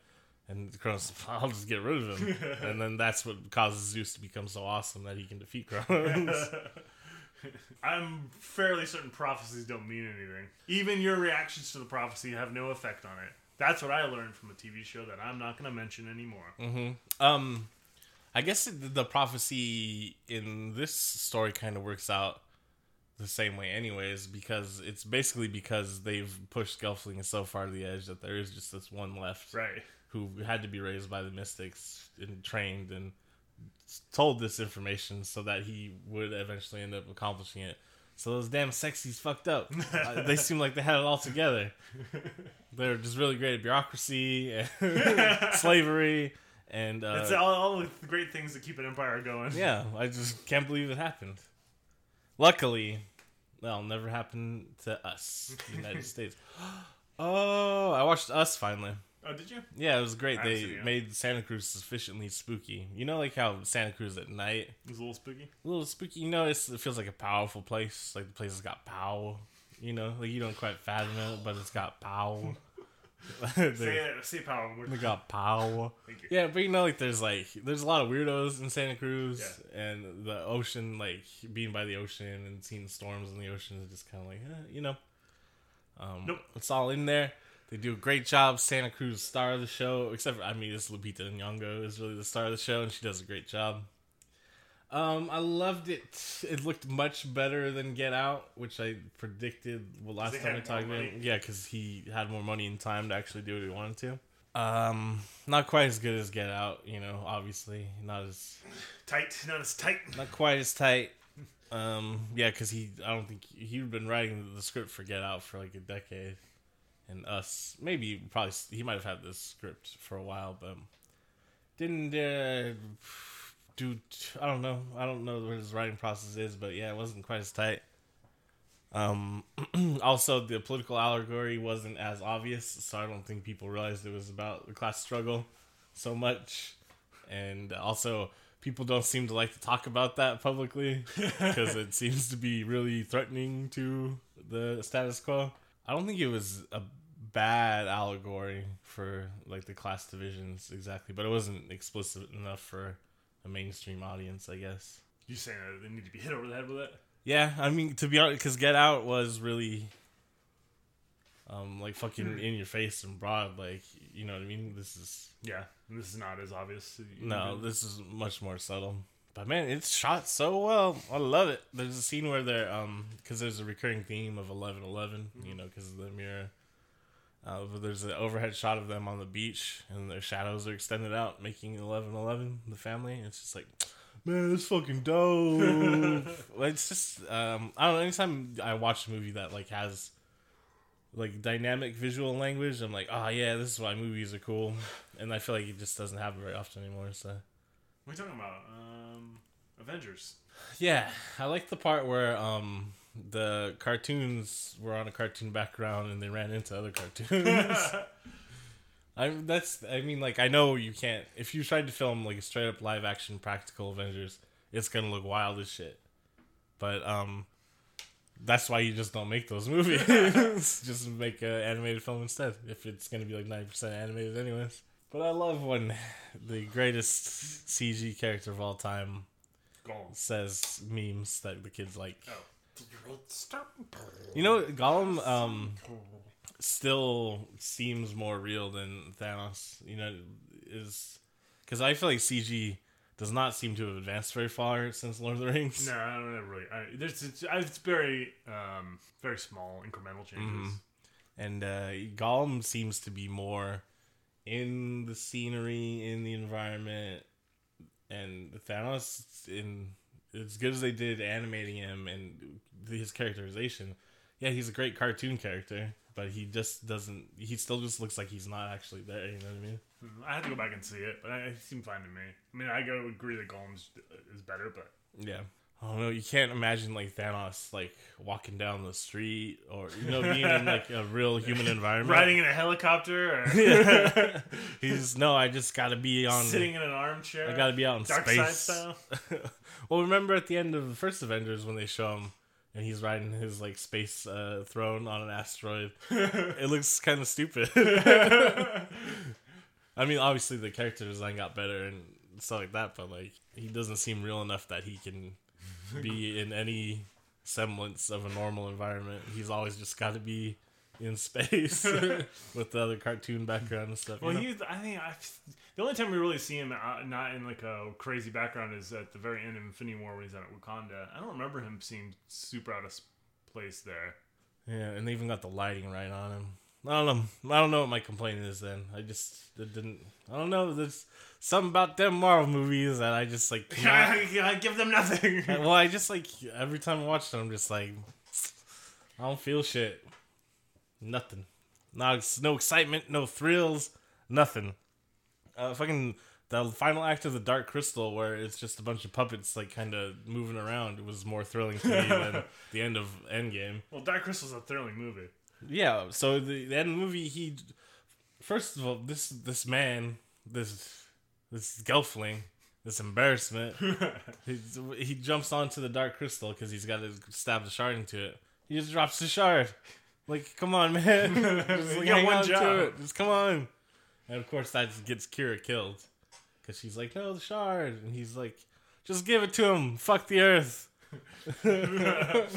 And Kronos, I'll just get rid of him. and then that's what causes Zeus to become so awesome that he can defeat Kronos. I'm fairly certain prophecies don't mean anything. Even your reactions to the prophecy have no effect on it. That's what I learned from a TV show that I'm not going to mention anymore. hmm Um, I guess the prophecy in this story kind of works out the same way, anyways, because it's basically because they've pushed Gelfling so far to the edge that there is just this one left Right. who had to be raised by the mystics and trained and told this information so that he would eventually end up accomplishing it. So those damn Skeksis fucked up. Uh, they seem like they had it all together. They're just really great at bureaucracy and slavery and uh, It's all, all the great things that keep an empire going. yeah. I just can't believe it happened. Luckily, that'll never happen to us, the United States. Oh, I watched Us finally. Oh, did you? Yeah, it was great. I They see, yeah. made Santa Cruz sufficiently spooky. You know, like how Santa Cruz at night, is a little spooky. a little spooky. You know, it's, it feels like a powerful place. Like the place has got power. You know, like you don't quite fathom it, but it's got power. Say they, it. Say power. they got power. Yeah, but you know, like there's like there's a lot of weirdos in Santa Cruz, and the ocean, like being by the ocean and seeing storms in the ocean is just kind of like, eh, you know, um, Nope. it's all in there. They do a great job. Santa Cruz, star of the show, except for I mean, it's Lupita Nyong'o is really the star of the show, and she does a great job. Um, I loved it. It looked much better than Get Out, which I predicted well, last time I talked about it. money. Yeah, because he had more money and time to actually do what he wanted to. Um, not quite as good as Get Out, you know. Obviously, not as Tight. Not as tight. not quite as tight. Um, yeah, because he, I don't think he'd been writing the script for Get Out for like a decade, and us maybe probably he might have had this script for a while, but didn't uh, do. I don't know. I don't know what his writing process is, but yeah, it wasn't quite as tight. Um, also the political allegory wasn't as obvious, so I don't think people realized it was about the class struggle so much, and also people don't seem to like to talk about that publicly because it seems to be really threatening to the status quo. I don't think it was a bad allegory for like the class divisions exactly, but it wasn't explicit enough for a mainstream audience, I guess. You saying that they need to be hit over the head with it? Yeah, I mean to be honest, because Get Out was really, um, like fucking in your face and broad. Like you know what I mean. This is Yeah. This is not as obvious. no, this is much more subtle. But man, it's shot so well. I love it. There's a scene where they're um, because there's a recurring theme of eleven eleven. You know, because of the mirror. Uh, but there's an overhead shot of them on the beach, and their shadows are extended out, making eleven eleven the family. It's just like, man, it's fucking dope. It's just um, I don't know. Anytime I watch a movie that like has like dynamic visual language, I'm like, oh yeah, this is why movies are cool. And I feel like it just doesn't happen very often anymore. So What are you talking about? Um, Avengers. yeah, I like the part where um the cartoons were on a cartoon background and they ran into other cartoons. I that's I mean like I know you can't if you tried to film like a straight up live action practical Avengers, it's gonna look wild as shit. But um that's why you just don't make those movies. just make an animated film instead. If it's gonna be like ninety percent animated anyways. But I love when the greatest CG character of all time Gollum. says memes that the kids like. Oh. You know, Gollum um still seems more real than Thanos. You know, is because I feel like CG does not seem to have advanced very far since Lord of the Rings. No, I don't really. I, there's it's, it's very um very small incremental changes. Mhm. And uh, Gollum seems to be more in the scenery, in the environment, and Thanos in as good as they did animating him and his characterization. Yeah, he's a great cartoon character, but he just doesn't. He still just looks like he's not actually there. You know what I mean? Hmm, I have to go back and see it, but I, it seemed fine to me. I mean, I go agree that Gollum's uh, is better, but Yeah. I don't know. You can't imagine like Thanos like walking down the street or you know being in like a real human environment. riding in a helicopter or Yeah. He's no. I just got to be on. sitting in an armchair. I got to be out in Dark space. side style. well, remember at the end of the first Avengers when they show him and he's riding his like space uh, throne on an asteroid. it looks kind of stupid. I mean, obviously the character design got better and stuff like that, but like he doesn't seem real enough that he can be in any semblance of a normal environment. He's always just got to be in space with the other cartoon background and stuff. you Well, know? he, I think I've, the only time we really see him uh, not in like a crazy background is at the very end of Infinity War when he's out at Wakanda. I don't remember him seeing super out of place there. Yeah, and they even got the lighting right on him. I don't know. I don't know what my complaint is. Then I just it didn't. I don't know. There's something about them Marvel movies that I just like. I give them nothing. well, I just like every time I watch them, I'm just like, I don't feel shit. Nothing. Not no excitement, no thrills, nothing. Uh, fucking the final act of the Dark Crystal, where it's just a bunch of puppets like kind of moving around, was more thrilling to me than the end of Endgame. well, Dark Crystal's a thrilling movie. Yeah, so the, the end of the movie, he first of all, this this man, this this gelfling, this embarrassment, he, he jumps onto the dark crystal because he's got to stab the shard into it. He just drops the shard. Like, come on, man, just like, You got hang one job. it. Just come on. And of course, that gets Kira killed because she's like, no, the shard, and he's like, just give it to him. Fuck the earth.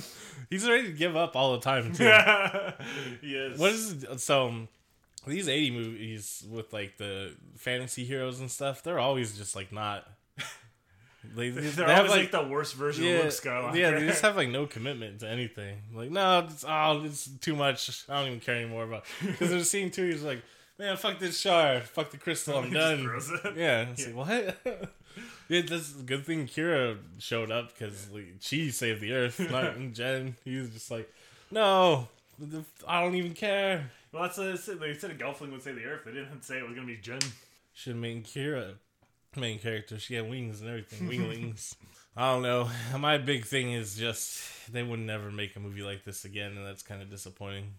he's ready to give up all the time too. yes. What is so? These eighty movies with like the fantasy heroes and stuff, they're always just like not. They, they, They're they have always like, like, the worst version yeah, of Luke Skywalker. yeah, they just have like no commitment to anything. Like no, it's oh, it's too much. I don't even care anymore about. Because there's scene two, he's like, man, fuck this shard, fuck the crystal, I'm done. throws it. Yeah, like what? Yeah, that's a good thing Kira showed up because like, she saved the earth, not Jen. He was just like, no, I don't even care. Well, that's what they said. They said a Gelfling would say the Earth. They didn't say it was gonna be Jen. Should have made Kira main character. She had wings and everything, winglings. I don't know. My big thing is just they would never make a movie like this again, and that's kind of disappointing.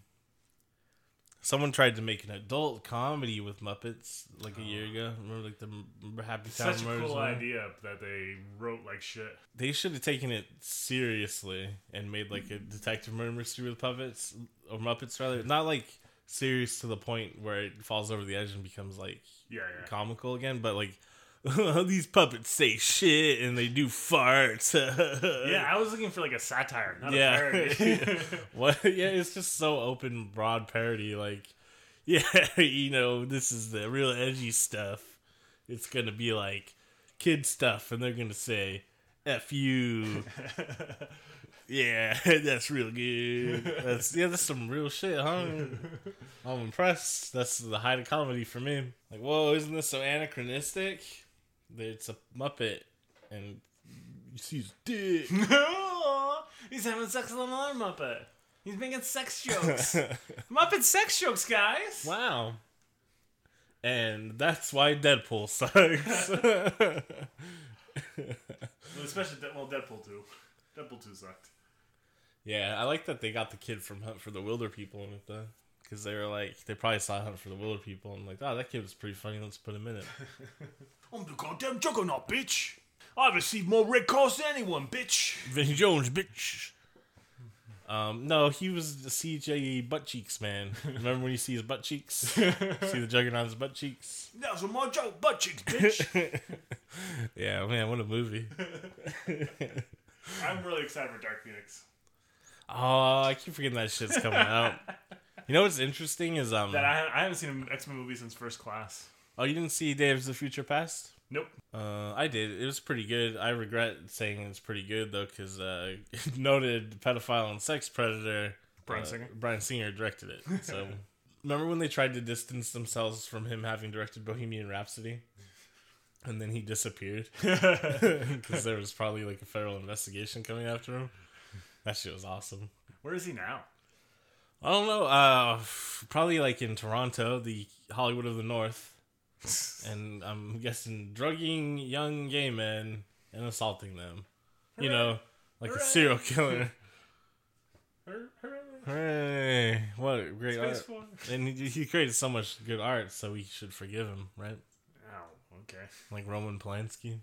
Someone tried to make an adult comedy with Muppets like a year oh. ago. Remember, like the Happytime Such a Murders cool one? idea that they wrote like shit. They should have taken it seriously and made like a detective murder mystery with puppets or Muppets rather, not like serious to the point where it falls over the edge and becomes like Yeah, yeah. comical again, but like these puppets say shit and they do farts. Yeah, I was looking for like a satire, not Yeah. a parody. what? Yeah, it's just so open, broad parody. Like, yeah, you know, this is the real edgy stuff. It's gonna be like kid stuff, and they're gonna say "f you." yeah, that's real good. That's yeah, that's some real shit, huh? I'm impressed. That's the height of comedy for me. Like, whoa, isn't this so anachronistic? It's a Muppet, and you see his dick. No, he's having sex with another Muppet. He's making sex jokes. Muppet sex jokes, guys. Wow. And that's why Deadpool sucks. Well, especially De- well, Deadpool two. Deadpool two sucked. yeah, I like that they got the kid from Hunt for the Wilderpeople in it though. Because they were like, they probably saw Hunt for the Wilderpeople and like, oh, that kid was pretty funny. Let's put him in it. I'm the goddamn juggernaut, bitch. I've received more red cards than anyone, bitch. Vinnie Jones, bitch. Um, no, he was the CG butt cheeks man. Remember when you see his butt cheeks? see the Juggernaut's butt cheeks? That's what my joke butt cheeks, bitch. Yeah, man, what a movie. I'm really excited for Dark Phoenix. Oh, I keep forgetting that shit's coming out. You know what's interesting is um. That I, I haven't seen an X Men movie since First Class. Oh, you didn't see Days of Future Past? Nope. Uh, I did. It was pretty good. I regret saying it's pretty good though, because uh, noted pedophile and sex predator Bryan uh, Singer? Bryan Singer directed it. So remember when they tried to distance themselves from him having directed Bohemian Rhapsody, and then he disappeared because there was probably like a federal investigation coming after him. That shit was awesome. Where is he now? I don't know. Uh, probably like in Toronto, the Hollywood of the North, and I'm guessing drugging young gay men and assaulting them. You know, like a serial killer. Hooray. Hooray! What a great Space art! Force. And he, he created so much good art, so we should forgive him, right? Oh, okay. Like Roman Polanski.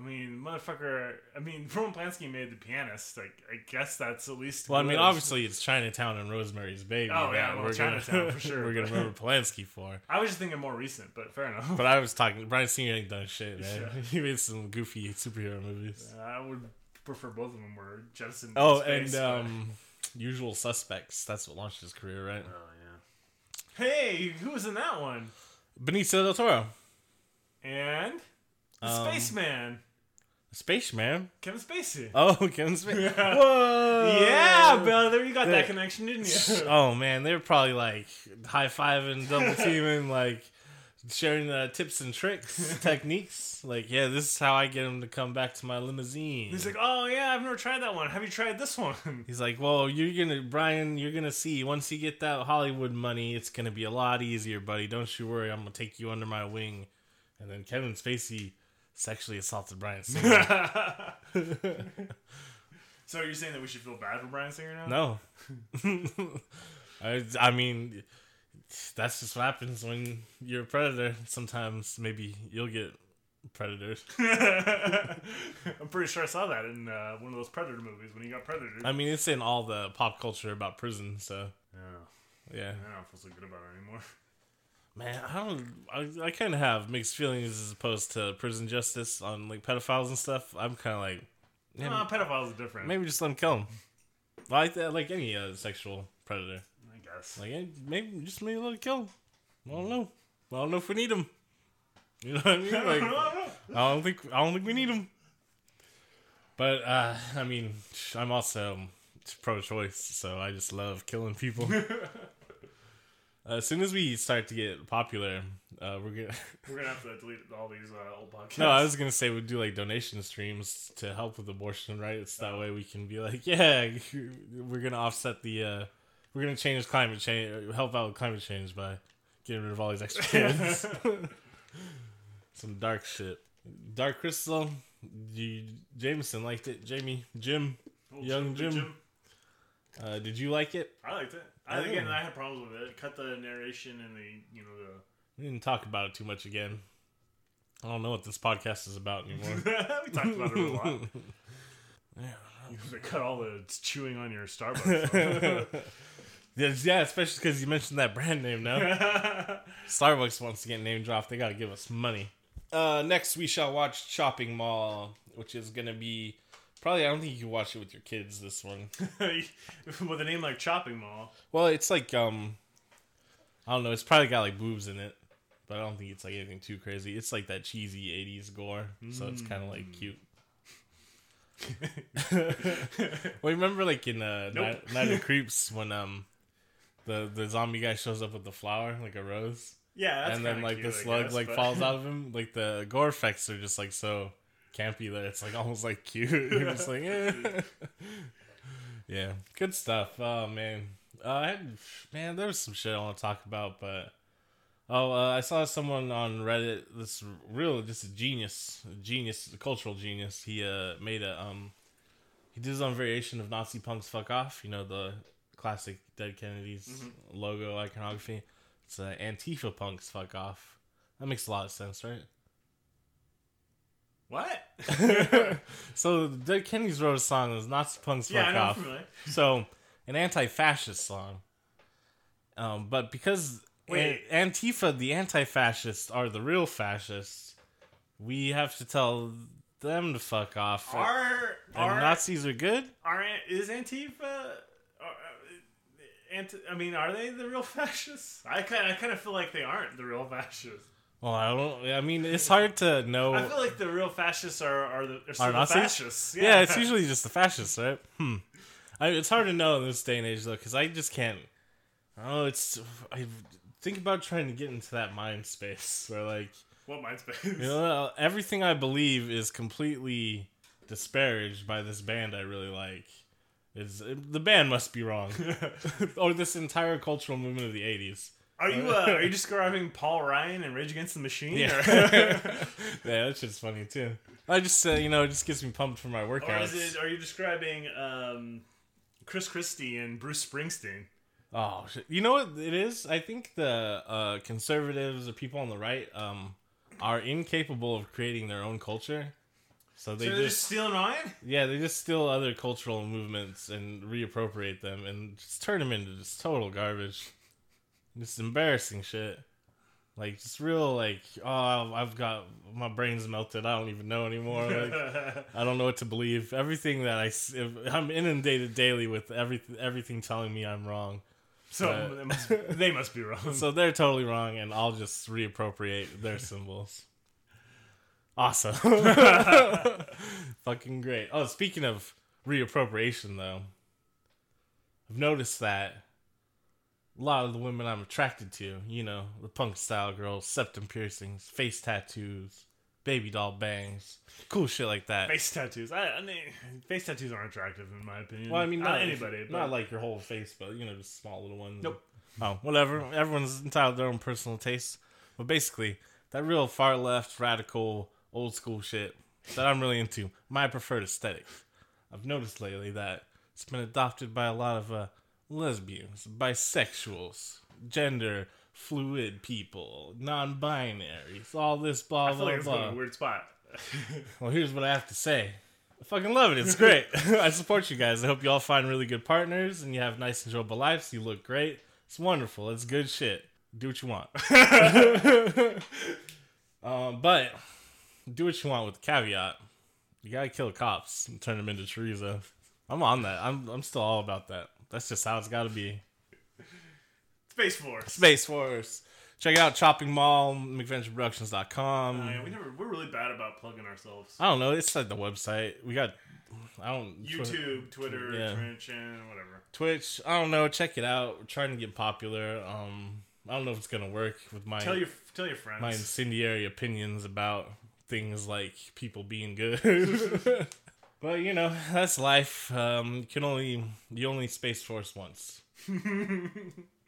I mean, motherfucker. I mean, Roman Polanski made the pianist. Like, I guess that's at least. Well, I mean, obviously it's Chinatown and Rosemary's Baby. Oh, yeah, well, we're Chinatown, gonna, for sure, We're gonna remember Polanski for. I was just thinking more recent, but fair enough. But I was talking. Bryan Singer ain't done shit, man. Yeah. He made some goofy superhero movies. I would prefer both of them were jettisoned. Oh, space, and but- um, Usual Suspects. That's what launched his career, right? Oh yeah. Hey, who was in that one? Benicio del Toro, And the Um, spaceman, Spaceman. Kevin Spacey. Oh, Kevin Spacey. Whoa. yeah, brother, you got The- that connection, didn't you? Oh man, they're probably like high fiving, double teaming, like sharing uh, tips and tricks, techniques. Like, yeah, this is how I get him to come back to my limousine. He's like, oh yeah, I've never tried that one. Have you tried this one? He's like, well, you're gonna, Bryan, you're gonna see once you get that Hollywood money, it's gonna be a lot easier, buddy. Don't you worry, I'm gonna take you under my wing. And then Kevin Spacey sexually assaulted Bryan Singer. so are you saying that we should feel bad for Bryan Singer now? no, I, I mean, that's just what happens when you're a predator. Sometimes maybe you'll get predators. I'm pretty sure I saw that in uh, one of those Predator movies when he got Predator. I mean, it's in all the pop culture about prison, so yeah, yeah. I don't feel so good about it anymore. Man, I don't. I, I kind of have mixed feelings as opposed to prison justice on like pedophiles and stuff. I'm kind of like, yeah, Nah, pedophiles are different. maybe just let them kill them. Like that, like any uh, sexual predator. I guess. Like eh, maybe just maybe let it kill 'em. I don't know. I don't know if we need them. You know what I mean? Like I don't think I don't think we need them. But uh, I mean, I'm also pro-choice, so I just love killing people. Uh, as soon as we start to get popular, uh, we're gonna. We're gonna have to delete all these uh, old podcasts. no, I was gonna say we'd do like donation streams to help with abortion rights. That way we can be like, yeah, we're gonna offset the. Uh, we're gonna change climate change, help out with climate change by getting rid of all these extra kids. Some dark shit. Dark Crystal. You, Jameson liked it. Jamie, Jim, Old young Big Jim. Uh, did you like it? I liked it. I, Oh. again, I had problems with it. Cut the narration and the you know We didn't talk about it too much again. I don't know what this podcast is about anymore. we talked about it a lot. yeah. You have to cut all the chewing on your Starbucks. Yes, yeah, especially because you mentioned that brand name now. Starbucks wants to get name dropped. They got to give us money. Uh, next, we shall watch Chopping Mall, which is going to be probably, I don't think you can watch it with your kids, this one. with a name like Chopping Mall. Well, it's like, um, I don't know, it's probably got like boobs in it, but I don't think it's like anything too crazy. It's like that cheesy 80s gore, so it's kind of like cute. well, remember like in uh, Nope. Night, Night of Creeps when um the the zombie guy shows up with the flower like a rose, Yeah, that's and then like cute, the slug guess, like but- falls out of him. Like the gore effects are just like so campy that it's like almost like cute. You're just like, eh. yeah, good stuff. Oh man, uh, I had, man, there was some shit I want to talk about, but oh, uh, I saw someone on Reddit. This real, just a genius, a genius, a cultural genius. He uh made a um, he did his own variation of Nazi punks fuck off. You know the classic Dead Kennedys logo iconography. It's uh, Antifa punks fuck off. That makes a lot of sense, right? What? so Dead Kennedys wrote a song that was Nazi punks fuck yeah, I know. I'm off. familiar. So an anti-fascist song. Um, but because Wait. An- Antifa, the anti-fascists, are the real fascists, we have to tell them to fuck off. Are are Nazis are good. are is Antifa? Are, uh, anti, I mean, are they the real fascists? I kind I kind of feel like they aren't the real fascists. Well, I don't. I mean, it's hard to know. I feel like the real fascists are are the, are Are the fascists. yeah. it's usually just the fascists, right? Hmm. I, it's hard to know in this day and age though, because I just can't. Oh, it's. I think about trying to get into that mind space where, like, what mind space. you know, everything I believe is completely disparaged by this band I really like. Is the band must be wrong, or this entire cultural movement of the '80s. Are you uh, are you describing Paul Ryan and Rage Against the Machine? Yeah, or- yeah, that shit's funny too. I just, uh, you know, it just gets me pumped for my Or workouts. is it? Are you describing um, Chris Christie and Bruce Springsteen? Oh, you know what it is? I think the uh, conservatives or people on the right um, are incapable of creating their own culture. So they so they're just, just stealing mine. yeah, they just steal other cultural movements and reappropriate them and just turn them into just total garbage. Just embarrassing shit. Like just real like oh I've got my brain's melted. I don't even know anymore. Like, I don't know what to believe. Everything that I I'm inundated daily with everything everything telling me I'm wrong. so But- they, must, they must be wrong. So they're totally wrong, and I'll just reappropriate their symbols. Awesome. Fucking great. Oh, speaking of reappropriation, though, I've noticed that a lot of the women I'm attracted to, you know, the punk style girls, septum piercings, face tattoos, baby doll bangs, cool shit like that. face tattoos. I, I mean, face tattoos aren't attractive in my opinion. Well, I mean, not anybody. not but- like your whole face, but you know, just small little ones. Nope. Oh, whatever. Everyone's entitled to their own personal taste. But basically, that real far left, radical, old school shit that I'm really into, my preferred aesthetic. I've noticed lately that it's been adopted by a lot of uh, lesbians, bisexuals, gender fluid people, non-binaries, all this blah I feel blah like it's going blah. to a weird spot. Well, here's what I have to say. I fucking love it. It's great. I support you guys. I hope you all find really good partners and you have nice, enjoyable lives. You look great. It's wonderful. It's good shit. Do what you want. um, but do what you want with the caveat. You gotta kill cops and turn them into chorizo. I'm on that. I'm I'm still all about that. That's just how it's gotta be. Space Force. Space Force. Check out Chopping Mall, McVentureProductions.com. Oh, yeah, we never. We're really bad about plugging ourselves. I don't know. It's like the website. We got. I don't. YouTube, Twitter, Yeah. Twitch, and whatever. Twitch. I don't know. Check it out. We're trying to get popular. Um, I don't know if it's gonna work with my Tell your tell your friends. my incendiary opinions about things like people being good. but you know, that's life. Um, you can only you only space force once.